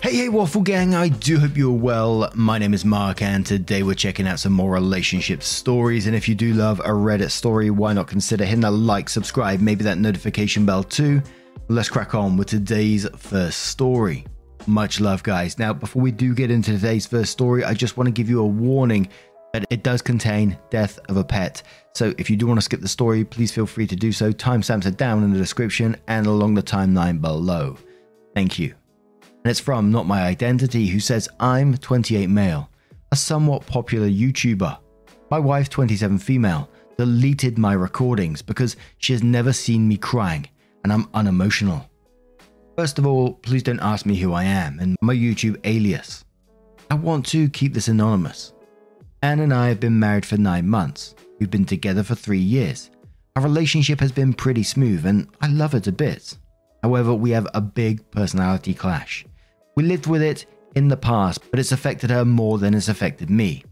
Hey, hey, Waffle Gang, I do hope you're well. My name is Mark, and today we're checking out some more relationship stories. And if you do love a Reddit story, why not consider hitting that like, subscribe, maybe that notification bell too? Let's crack on with today's first story. Much love, guys. Now, before we do get into today's first story, I just want to give you a warning that it does contain death of a pet. So if you do want to skip the story, please feel free to do so. Timestamps are down in the description and along the timeline below. Thank you. And it's from Not My Identity, who says, I'm 28 male, a somewhat popular YouTuber. My wife, 27 female, deleted my recordings because she has never seen me crying and I'm unemotional. First of all, please don't ask me who I am and my YouTube alias. I want to keep this anonymous. Anne and I have been married for nine months. We've been together for three years. Our relationship has been pretty smooth and I love it a bit. However, we have a big personality clash. We lived with it in the past, but it's affected her more than it's affected me.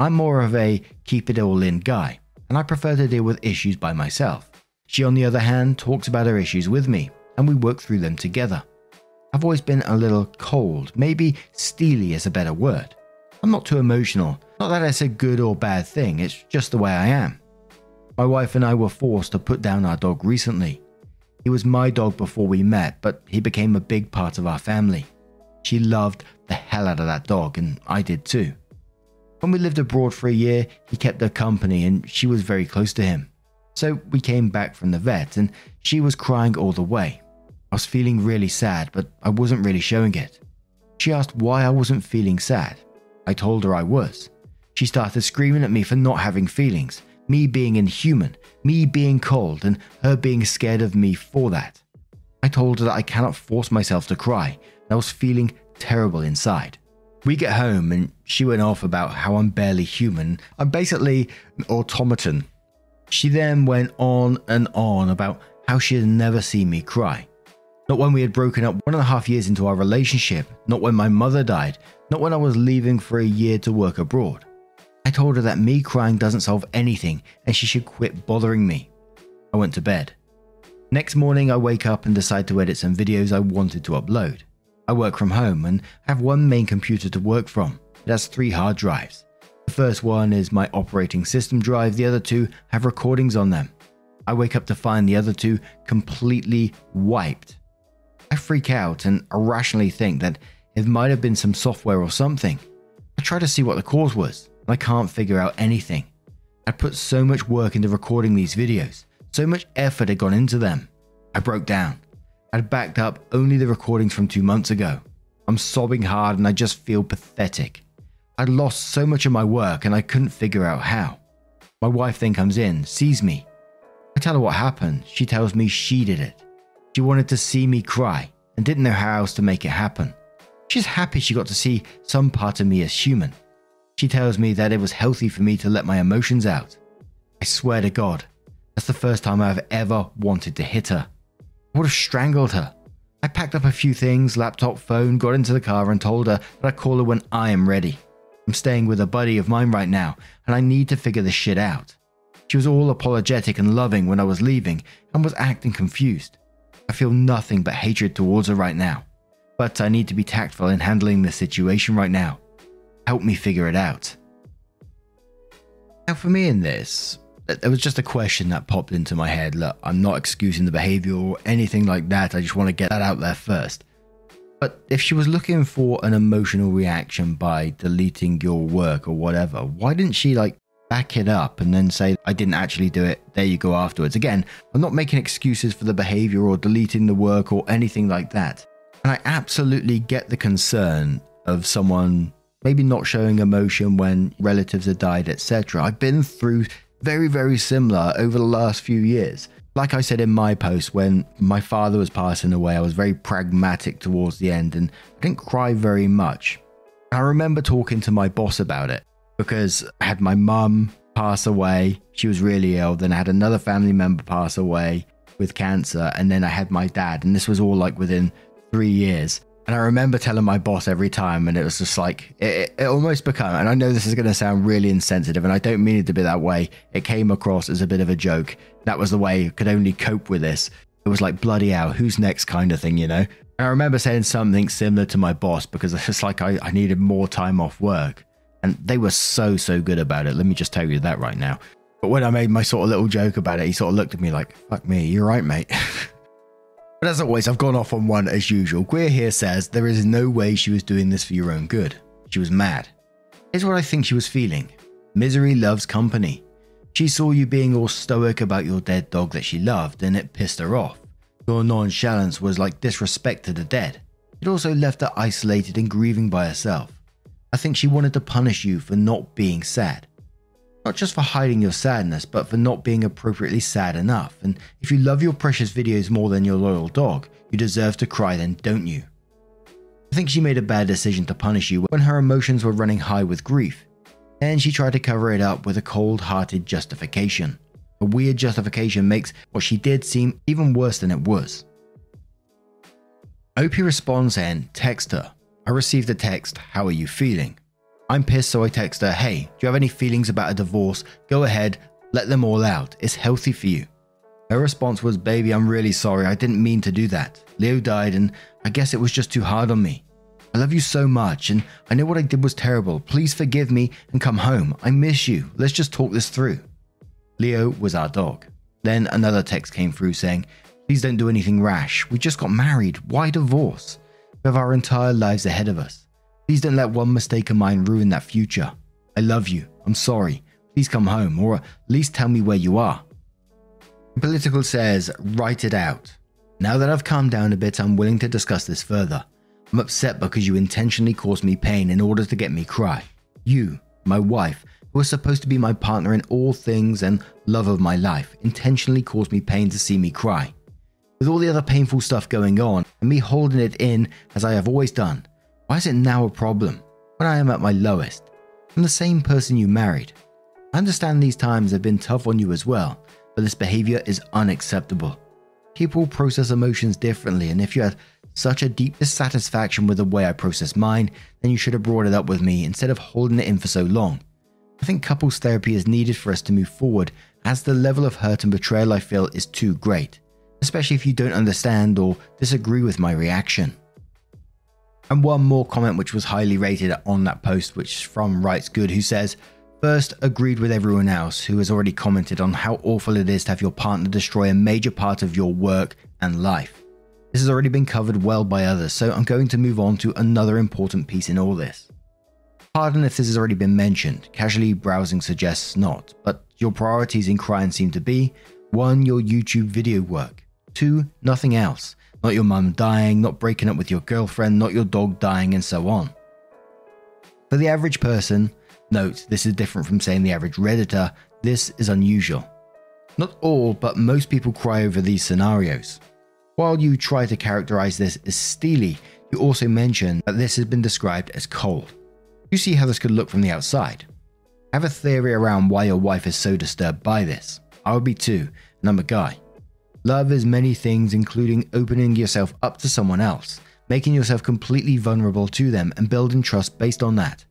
I'm more of a keep it all in guy, and I prefer to deal with issues by myself. She, on the other hand, talks about her issues with me, and we work through them together. I've always been a little cold, maybe steely is a better word. I'm not too emotional, not that it's a good or bad thing, it's just the way I am. My wife and I were forced to put down our dog recently. He was my dog before we met, but he became a big part of our family. She loved the hell out of that dog, and I did too. When we lived abroad for a year, he kept her company and she was very close to him. So we came back from the vet and she was crying all the way. I was feeling really sad, but I wasn't really showing it. She asked why I wasn't feeling sad. I told her I was. She started screaming at me for not having feelings, me being inhuman, me being cold, and her being scared of me for that. I told her that I cannot force myself to cry, and I was feeling terrible inside. We get home, and she went off about how I'm barely human. I'm basically an automaton. She then went on and on about how she had never seen me cry. Not when we had broken up one and a half years into our relationship, not when my mother died, not when I was leaving for a year to work abroad. I told her that me crying doesn't solve anything and she should quit bothering me. I went to bed. Next morning, I wake up and decide to edit some videos I wanted to upload. I work from home and have one main computer to work from. It has three hard drives. The first one is my operating system drive, the other two have recordings on them. I wake up to find the other two completely wiped. I freak out and irrationally think that it might have been some software or something. I try to see what the cause was, I can't figure out anything. I put so much work into recording these videos, so much effort had gone into them. I broke down. I'd backed up only the recordings from two months ago. I'm sobbing hard and I just feel pathetic. I'd lost so much of my work and I couldn't figure out how. My wife then comes in, sees me. I tell her what happened. She tells me she did it. She wanted to see me cry and didn't know how else to make it happen. She's happy she got to see some part of me as human. She tells me that it was healthy for me to let my emotions out. I swear to God, that's the first time I've ever wanted to hit her. I would have strangled her. I packed up a few things laptop, phone, got into the car, and told her that I'd call her when I am ready. I'm staying with a buddy of mine right now, and I need to figure this shit out. She was all apologetic and loving when I was leaving and was acting confused. I feel nothing but hatred towards her right now. But I need to be tactful in handling the situation right now. Help me figure it out. Now, for me in this, uh, there was just a question that popped into my head. Look, I'm not excusing the behavior or anything like that. I just want to get that out there first. But if she was looking for an emotional reaction by deleting your work or whatever, why didn't she like back it up and then say, I didn't actually do it. There you go afterwards. Again, I'm not making excuses for the behavior or deleting the work or anything like that. And I absolutely get the concern of someone maybe not showing emotion when relatives have died, etc. I've been through very, very similar over the last few years. like I said in my post, when my father was passing away, I was very pragmatic towards the end and I didn't cry very much. I remember talking to my boss about it because I had my mum pass away. She was really ill. Then I had another family member pass away with cancer. And then I had my dad. And this was all like within three years. And I remember telling my boss every time, and it was just like, it, it almost became, and I know this is going to sound really insensitive, and I don't mean it to be that way. It came across as a bit of a joke. That was the way I could only cope with this. It was like, bloody hell, who's next kind of thing, you know? And I remember saying something similar to my boss because it's like I, I needed more time off work. And they were so, so good about it. Let me just tell you that right now. But when I made my sort of little joke about it, he sort of looked at me like, fuck me, you're right, mate. But as always, I've gone off on one as usual. Queer here says there is no way she was doing this for your own good. She was mad. Here's what I think she was feeling misery loves company. She saw you being all stoic about your dead dog that she loved, and it pissed her off. Your nonchalance was like disrespect to the dead. It also left her isolated and grieving by herself. I think she wanted to punish you for not being sad. Not just for hiding your sadness, but for not being appropriately sad enough. And if you love your precious videos more than your loyal dog, you deserve to cry then, don't you? I think she made a bad decision to punish you when her emotions were running high with grief, and she tried to cover it up with a cold hearted justification. A weird justification makes what she did seem even worse than it was. Opie responds and text her. I received a text, How are you feeling? I'm pissed, so I text her, Hey, do you have any feelings about a divorce? Go ahead, let them all out. It's healthy for you. Her response was, Baby, I'm really sorry. I didn't mean to do that. Leo died, and I guess it was just too hard on me. I love you so much, and I know what I did was terrible. Please forgive me and come home. I miss you. Let's just talk this through. Leo was our dog. Then another text came through saying, Please don't do anything rash. We just got married. Why divorce? We have our entire lives ahead of us. Please don't let one mistake of mine ruin that future. I love you. I'm sorry. Please come home, or at least tell me where you are. Political says, write it out. Now that I've calmed down a bit, I'm willing to discuss this further. I'm upset because you intentionally caused me pain in order to get me cry. You, my wife, who was supposed to be my partner in all things and love of my life, intentionally caused me pain to see me cry. With all the other painful stuff going on, and me holding it in as I have always done, why is it now a problem when I am at my lowest? I'm the same person you married. I understand these times have been tough on you as well, but this behavior is unacceptable. People process emotions differently, and if you had such a deep dissatisfaction with the way I process mine, then you should have brought it up with me instead of holding it in for so long. I think couples therapy is needed for us to move forward as the level of hurt and betrayal I feel is too great, especially if you don't understand or disagree with my reaction. And one more comment which was highly rated on that post, which is from Writes Good, who says, First, agreed with everyone else who has already commented on how awful it is to have your partner destroy a major part of your work and life. This has already been covered well by others, so I'm going to move on to another important piece in all this. Pardon if this has already been mentioned, casually browsing suggests not, but your priorities in crime seem to be 1. Your YouTube video work, 2. Nothing else, not your mum dying, not breaking up with your girlfriend, not your dog dying, and so on. For the average person, note this is different from saying the average Redditor, this is unusual. Not all, but most people cry over these scenarios. While you try to characterize this as steely, you also mention that this has been described as cold. You see how this could look from the outside. Have a theory around why your wife is so disturbed by this. I would be too, and I'm a guy. Love is many things, including opening yourself up to someone else, making yourself completely vulnerable to them, and building trust based on that.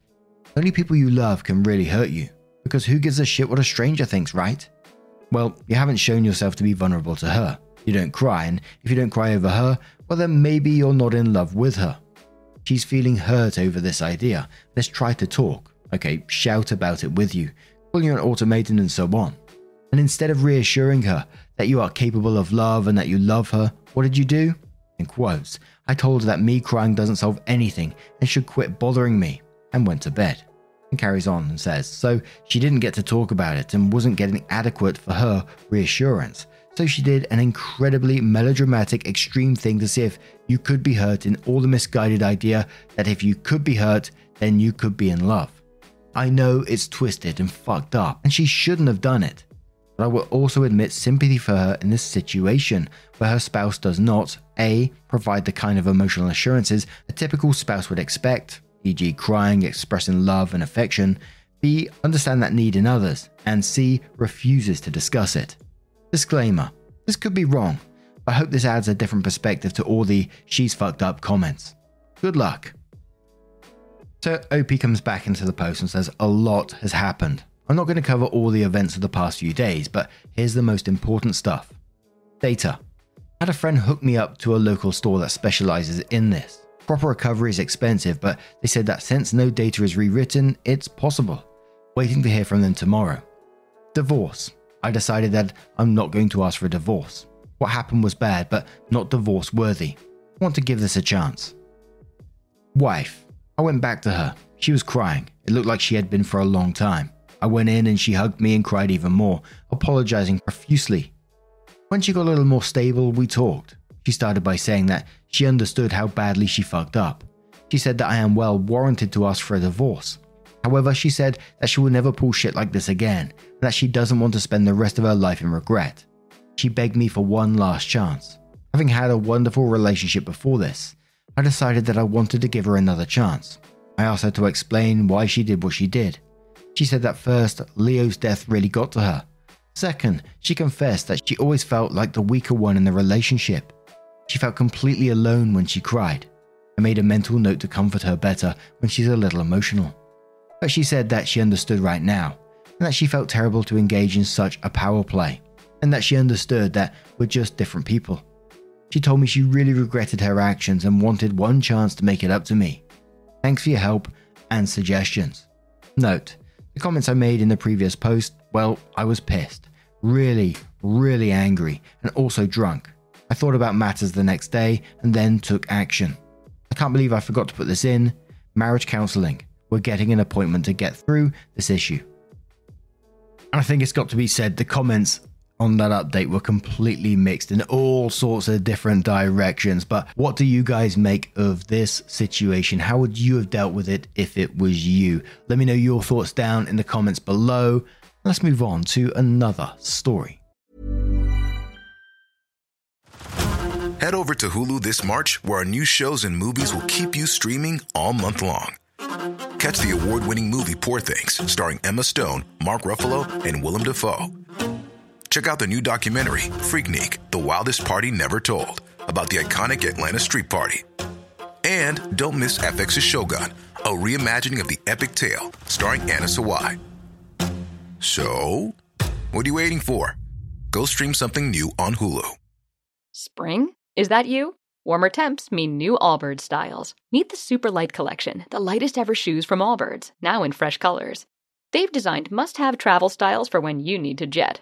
Only people you love can really hurt you, because who gives a shit what a stranger thinks, right? Well, you haven't shown yourself to be vulnerable to her. You don't cry, and if you don't cry over her, well, then maybe you're not in love with her. She's feeling hurt over this idea. Let's try to talk. Okay, shout about it with you, call you an automaton, and so on. And instead of reassuring her that you are capable of love and that you love her, what did you do? In quotes, I told her that me crying doesn't solve anything and should quit bothering me, and went to bed. And carries on and says, so she didn't get to talk about it and wasn't getting adequate for her reassurance. So she did an incredibly melodramatic, extreme thing to see if you could be hurt in all the misguided idea that if you could be hurt, then you could be in love. I know it's twisted and fucked up, and she shouldn't have done it. But I will also admit sympathy for her in this situation where her spouse does not A. provide the kind of emotional assurances a typical spouse would expect, e.g., crying, expressing love and affection, B. understand that need in others, and C. refuses to discuss it. Disclaimer this could be wrong, but I hope this adds a different perspective to all the she's fucked up comments. Good luck. So OP comes back into the post and says a lot has happened. I'm not going to cover all the events of the past few days, but here's the most important stuff. Data. I had a friend hook me up to a local store that specializes in this. Proper recovery is expensive, but they said that since no data is rewritten, it's possible. Waiting to hear from them tomorrow. Divorce. I decided that I'm not going to ask for a divorce. What happened was bad, but not divorce worthy. I want to give this a chance. Wife. I went back to her. She was crying. It looked like she had been for a long time. I went in and she hugged me and cried even more, apologizing profusely. When she got a little more stable, we talked. She started by saying that she understood how badly she fucked up. She said that I am well warranted to ask for a divorce. However, she said that she will never pull shit like this again, and that she doesn't want to spend the rest of her life in regret. She begged me for one last chance. Having had a wonderful relationship before this, I decided that I wanted to give her another chance. I asked her to explain why she did what she did. She said that first, Leo's death really got to her. Second, she confessed that she always felt like the weaker one in the relationship. She felt completely alone when she cried. I made a mental note to comfort her better when she's a little emotional. But she said that she understood right now, and that she felt terrible to engage in such a power play, and that she understood that we're just different people. She told me she really regretted her actions and wanted one chance to make it up to me. Thanks for your help and suggestions. Note, the comments I made in the previous post, well, I was pissed. Really, really angry, and also drunk. I thought about matters the next day and then took action. I can't believe I forgot to put this in. Marriage counseling. We're getting an appointment to get through this issue. And I think it's got to be said the comments on that update were completely mixed in all sorts of different directions. But what do you guys make of this situation? How would you have dealt with it if it was you? Let me know your thoughts down in the comments below. Let's move on to another story. Head over to Hulu this March, where our new shows and movies will keep you streaming all month long. Catch the award winning movie Poor Things, starring Emma Stone, Mark Ruffalo, and Willem Dafoe. Check out the new documentary, Freaknik The Wildest Party Never Told, about the iconic Atlanta Street Party. And don't miss FX's Shogun, a reimagining of the epic tale starring Anna Sawai. So, what are you waiting for? Go stream something new on Hulu. Spring? Is that you? Warmer temps mean new Allbirds styles. Meet the Super Light Collection, the lightest ever shoes from Allbirds, now in fresh colors. They've designed must have travel styles for when you need to jet.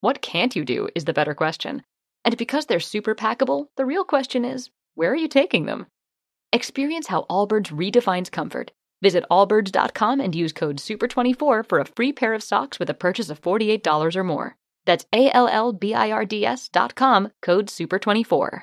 What can't you do is the better question. And because they're super packable, the real question is where are you taking them? Experience how Allbirds redefines comfort. Visit allbirds.com and use code SUPER24 for a free pair of socks with a purchase of $48 or more. That's A L L B I R D S dot com, code SUPER24.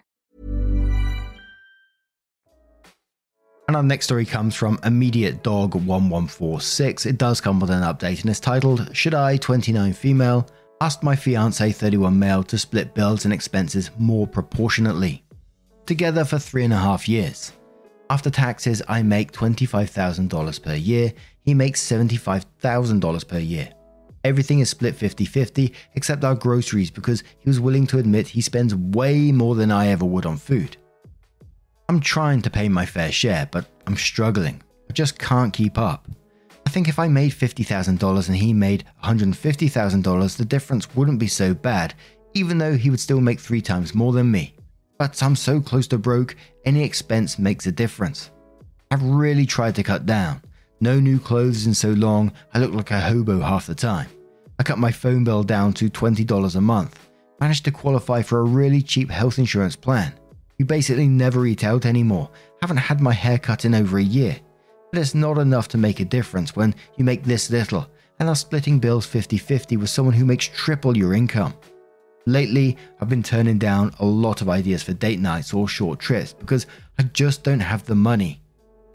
And our next story comes from Immediate Dog 1146. It does come with an update and it's titled Should I, 29 female, asked my fiance 31 male to split bills and expenses more proportionately. Together for three and a half years. After taxes, I make $25,000 per year, he makes $75,000 per year. Everything is split 50 50 except our groceries because he was willing to admit he spends way more than I ever would on food. I'm trying to pay my fair share, but I'm struggling. I just can't keep up. I think if I made $50,000 and he made $150,000, the difference wouldn't be so bad, even though he would still make three times more than me. But I'm so close to broke, any expense makes a difference. I've really tried to cut down. No new clothes in so long, I look like a hobo half the time. I cut my phone bill down to $20 a month. Managed to qualify for a really cheap health insurance plan. You basically never eat out anymore. Haven't had my hair cut in over a year. But it's not enough to make a difference when you make this little and are splitting bills 50 50 with someone who makes triple your income. Lately, I've been turning down a lot of ideas for date nights or short trips because I just don't have the money.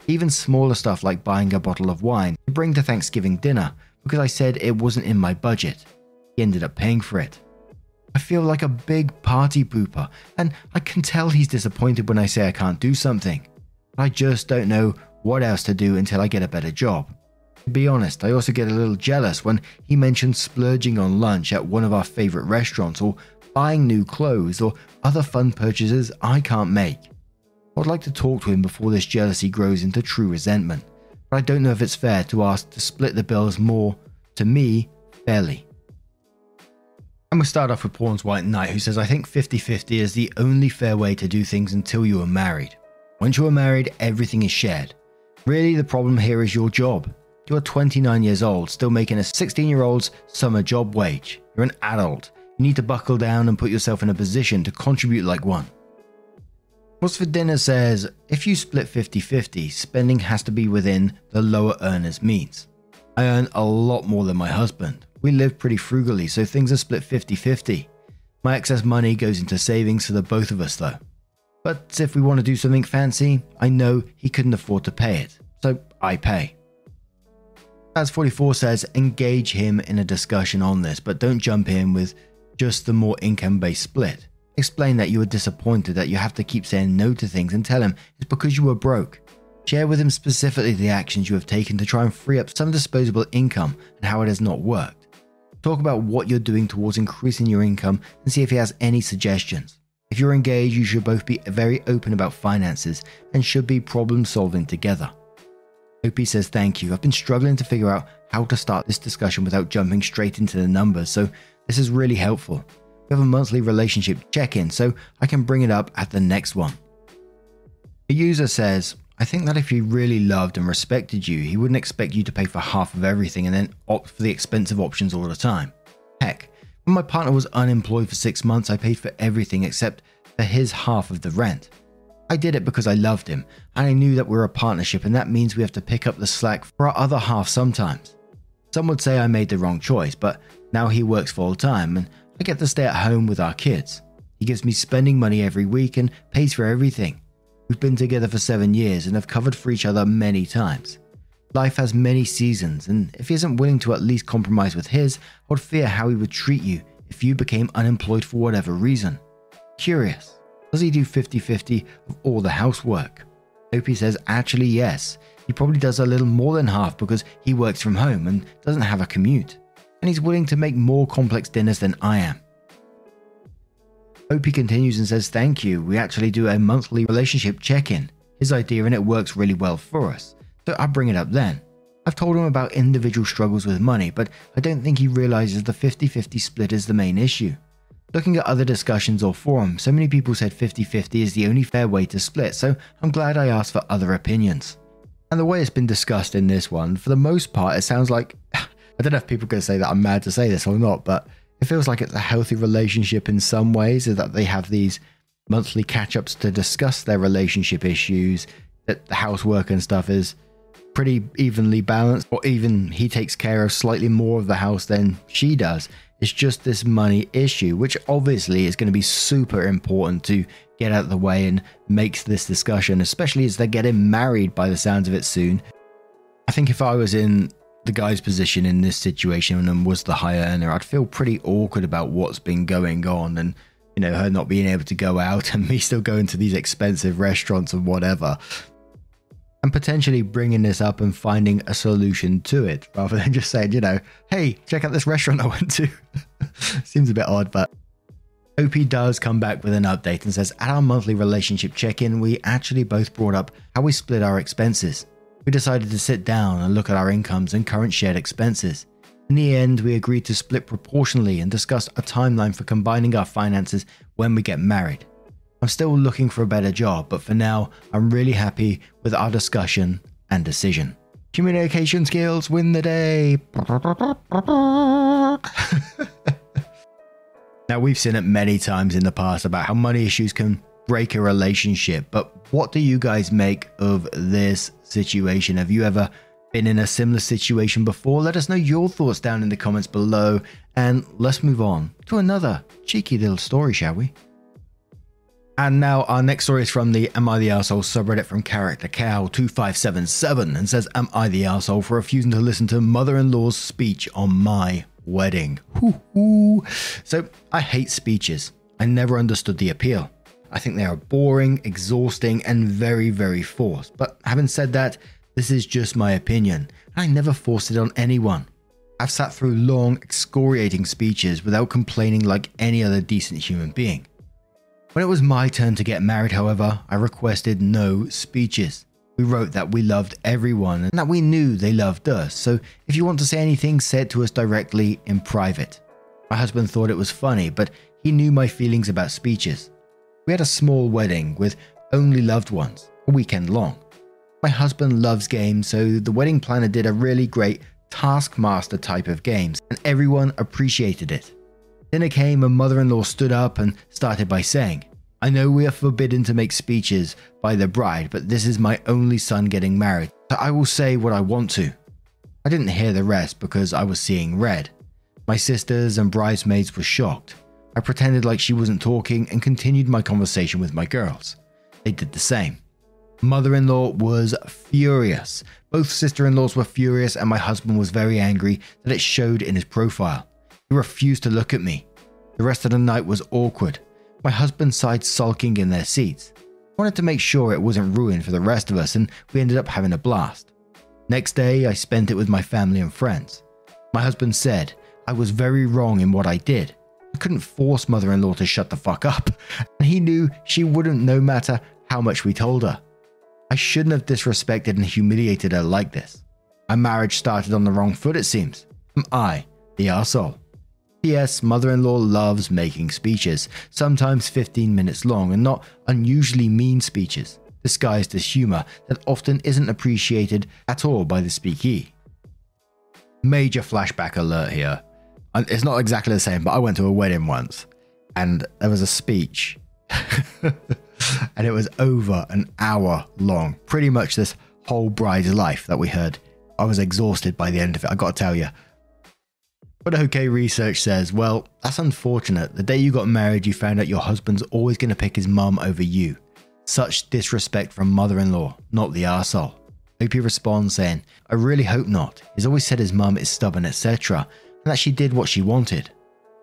Even smaller stuff like buying a bottle of wine to bring to Thanksgiving dinner because I said it wasn't in my budget. He ended up paying for it. I feel like a big party pooper, and I can tell he's disappointed when I say I can't do something. I just don't know what else to do until I get a better job. To be honest, I also get a little jealous when he mentions splurging on lunch at one of our favourite restaurants or buying new clothes or other fun purchases I can't make. I'd like to talk to him before this jealousy grows into true resentment, but I don't know if it's fair to ask to split the bills more, to me, fairly. Going to start off with Pawns White Knight, who says, I think 50 50 is the only fair way to do things until you are married. Once you are married, everything is shared. Really, the problem here is your job. You are 29 years old, still making a 16 year old's summer job wage. You're an adult. You need to buckle down and put yourself in a position to contribute like one. What's for Dinner says if you split 50 50, spending has to be within the lower earner's means. I earn a lot more than my husband. We live pretty frugally, so things are split 50 50. My excess money goes into savings for the both of us, though. But if we want to do something fancy, I know he couldn't afford to pay it, so I pay. As 44 says, engage him in a discussion on this, but don't jump in with just the more income based split. Explain that you are disappointed that you have to keep saying no to things and tell him it's because you were broke. Share with him specifically the actions you have taken to try and free up some disposable income and how it has not worked. Talk about what you're doing towards increasing your income and see if he has any suggestions. If you're engaged, you should both be very open about finances and should be problem solving together. Opie says, Thank you. I've been struggling to figure out how to start this discussion without jumping straight into the numbers, so this is really helpful. We have a monthly relationship check in, so I can bring it up at the next one. A user says, I think that if he really loved and respected you, he wouldn't expect you to pay for half of everything and then opt for the expensive options all the time. Heck, when my partner was unemployed for six months, I paid for everything except for his half of the rent. I did it because I loved him, and I knew that we're a partnership, and that means we have to pick up the slack for our other half sometimes. Some would say I made the wrong choice, but now he works full time, and I get to stay at home with our kids. He gives me spending money every week and pays for everything. We've been together for seven years and have covered for each other many times. Life has many seasons, and if he isn't willing to at least compromise with his, I would fear how he would treat you if you became unemployed for whatever reason. Curious, does he do 50 50 of all the housework? Opie says actually yes. He probably does a little more than half because he works from home and doesn't have a commute. And he's willing to make more complex dinners than I am. Opie continues and says, Thank you. We actually do a monthly relationship check in. His idea and it works really well for us. So I bring it up then. I've told him about individual struggles with money, but I don't think he realizes the 50 50 split is the main issue. Looking at other discussions or forums, so many people said 50 50 is the only fair way to split, so I'm glad I asked for other opinions. And the way it's been discussed in this one, for the most part, it sounds like I don't know if people are going to say that I'm mad to say this or not, but it feels like it's a healthy relationship in some ways, is that they have these monthly catch ups to discuss their relationship issues, that the housework and stuff is pretty evenly balanced, or even he takes care of slightly more of the house than she does. It's just this money issue, which obviously is going to be super important to get out of the way and makes this discussion, especially as they're getting married by the sounds of it soon. I think if I was in the guy's position in this situation and was the high earner, I'd feel pretty awkward about what's been going on and, you know, her not being able to go out and me still going to these expensive restaurants and whatever. And potentially bringing this up and finding a solution to it rather than just saying, you know, hey, check out this restaurant I went to. Seems a bit odd, but OP does come back with an update and says, At our monthly relationship check in, we actually both brought up how we split our expenses. We decided to sit down and look at our incomes and current shared expenses. In the end, we agreed to split proportionally and discussed a timeline for combining our finances when we get married. I'm still looking for a better job, but for now, I'm really happy with our discussion and decision. Communication skills win the day. Now, we've seen it many times in the past about how money issues can break a relationship, but what do you guys make of this situation? Have you ever been in a similar situation before? Let us know your thoughts down in the comments below, and let's move on to another cheeky little story, shall we? And now our next story is from the Am I the Arsehole subreddit from Character Cow 2577 and says, Am I the arsehole for refusing to listen to mother in law's speech on my wedding? Hoo-hoo. So I hate speeches. I never understood the appeal. I think they are boring, exhausting, and very, very forced. But having said that, this is just my opinion. I never forced it on anyone. I've sat through long, excoriating speeches without complaining like any other decent human being. When it was my turn to get married, however, I requested no speeches. We wrote that we loved everyone and that we knew they loved us, so if you want to say anything, say it to us directly in private. My husband thought it was funny, but he knew my feelings about speeches. We had a small wedding with only loved ones, a weekend long. My husband loves games, so the wedding planner did a really great Taskmaster type of games, and everyone appreciated it. Dinner came and mother in law stood up and started by saying, I know we are forbidden to make speeches by the bride, but this is my only son getting married, so I will say what I want to. I didn't hear the rest because I was seeing red. My sisters and bridesmaids were shocked. I pretended like she wasn't talking and continued my conversation with my girls. They did the same. Mother in law was furious. Both sister in laws were furious, and my husband was very angry that it showed in his profile. Refused to look at me. The rest of the night was awkward. My husband side sulking in their seats. I wanted to make sure it wasn't ruined for the rest of us, and we ended up having a blast. Next day, I spent it with my family and friends. My husband said I was very wrong in what I did. I couldn't force mother in law to shut the fuck up, and he knew she wouldn't no matter how much we told her. I shouldn't have disrespected and humiliated her like this. Our marriage started on the wrong foot, it seems. Am I the asshole? P.S. Mother in law loves making speeches, sometimes 15 minutes long, and not unusually mean speeches, disguised as humor that often isn't appreciated at all by the speakee. Major flashback alert here. It's not exactly the same, but I went to a wedding once and there was a speech, and it was over an hour long. Pretty much this whole bride's life that we heard. I was exhausted by the end of it, I gotta tell you. But OK Research says, well, that's unfortunate. The day you got married, you found out your husband's always going to pick his mum over you. Such disrespect from mother in law, not the arsehole. Opie responds saying, I really hope not. He's always said his mum is stubborn, etc., and that she did what she wanted.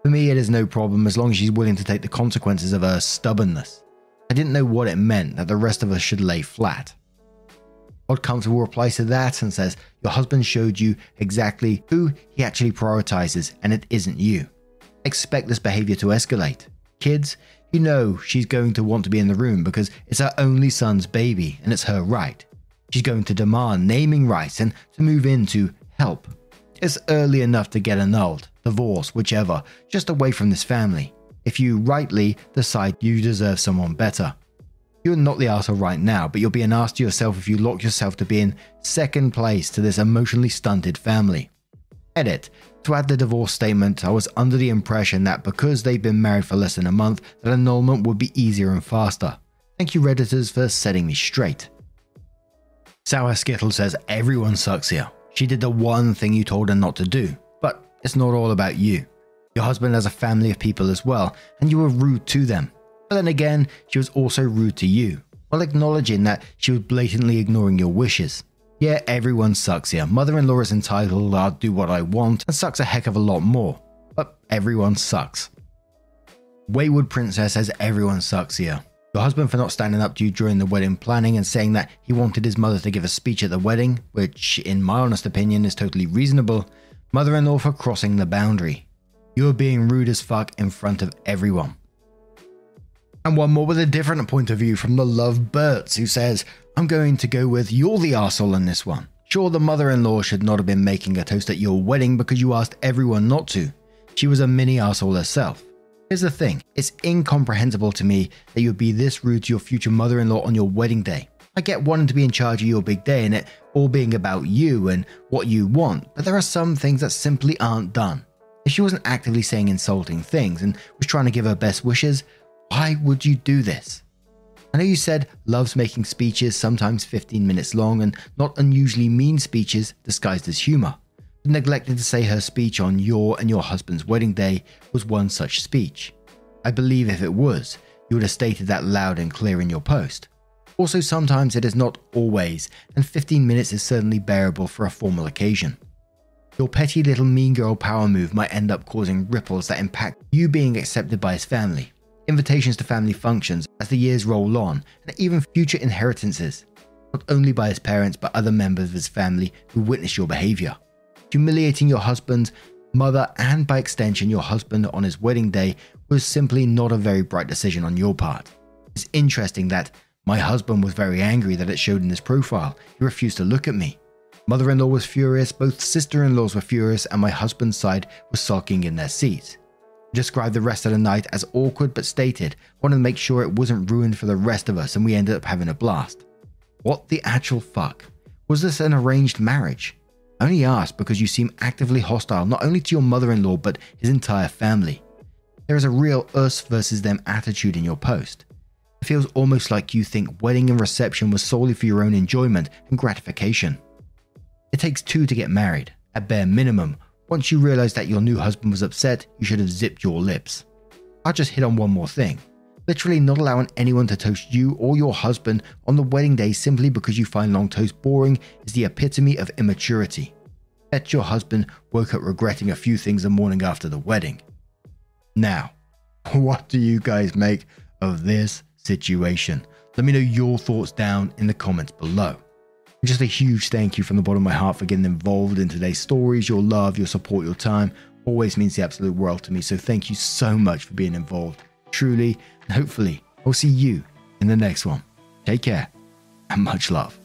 For me, it is no problem as long as she's willing to take the consequences of her stubbornness. I didn't know what it meant that the rest of us should lay flat. Odd Comfortable replies to that and says, Your husband showed you exactly who he actually prioritizes, and it isn't you. Expect this behavior to escalate. Kids, you know she's going to want to be in the room because it's her only son's baby and it's her right. She's going to demand naming rights and to move in to help. It's early enough to get annulled, divorce, whichever, just away from this family. If you rightly decide you deserve someone better. You're not the arsehole right now, but you'll be an ass to yourself if you lock yourself to be in second place to this emotionally stunted family. Edit. To add the divorce statement, I was under the impression that because they've been married for less than a month, that annulment would be easier and faster. Thank you, Redditors, for setting me straight. Sour Skittle says everyone sucks here. She did the one thing you told her not to do, but it's not all about you. Your husband has a family of people as well, and you were rude to them. But then again, she was also rude to you, while acknowledging that she was blatantly ignoring your wishes. Yeah, everyone sucks here. Mother in law is entitled, I'll do what I want, and sucks a heck of a lot more. But everyone sucks. Wayward Princess says everyone sucks here. Your husband for not standing up to you during the wedding planning and saying that he wanted his mother to give a speech at the wedding, which, in my honest opinion, is totally reasonable. Mother in law for crossing the boundary. You are being rude as fuck in front of everyone. And one more with a different point of view from the Love Berts, who says, I'm going to go with you're the arsehole in this one. Sure, the mother in law should not have been making a toast at your wedding because you asked everyone not to. She was a mini arsehole herself. Here's the thing it's incomprehensible to me that you'd be this rude to your future mother in law on your wedding day. I get wanting to be in charge of your big day and it all being about you and what you want, but there are some things that simply aren't done. If she wasn't actively saying insulting things and was trying to give her best wishes, why would you do this? I know you said loves making speeches, sometimes 15 minutes long, and not unusually mean speeches disguised as humour, but neglected to say her speech on your and your husband's wedding day was one such speech. I believe if it was, you would have stated that loud and clear in your post. Also, sometimes it is not always, and 15 minutes is certainly bearable for a formal occasion. Your petty little mean girl power move might end up causing ripples that impact you being accepted by his family, invitations to family functions as the years roll on, and even future inheritances, not only by his parents but other members of his family who witness your behavior. Humiliating your husband, mother, and by extension your husband on his wedding day was simply not a very bright decision on your part. It's interesting that my husband was very angry that it showed in his profile. He refused to look at me. Mother in law was furious, both sister in laws were furious, and my husband's side was sulking in their seats. Described the rest of the night as awkward but stated, wanted to make sure it wasn't ruined for the rest of us, and we ended up having a blast. What the actual fuck? Was this an arranged marriage? Only asked because you seem actively hostile not only to your mother in law but his entire family. There is a real us versus them attitude in your post. It feels almost like you think wedding and reception was solely for your own enjoyment and gratification. It takes two to get married, at bare minimum. Once you realize that your new husband was upset, you should have zipped your lips. I'll just hit on one more thing. Literally, not allowing anyone to toast you or your husband on the wedding day simply because you find long toast boring is the epitome of immaturity. Bet your husband woke up regretting a few things the morning after the wedding. Now, what do you guys make of this situation? Let me know your thoughts down in the comments below. Just a huge thank you from the bottom of my heart for getting involved in today's stories. Your love, your support, your time always means the absolute world to me. So thank you so much for being involved. Truly, and hopefully, I'll see you in the next one. Take care and much love.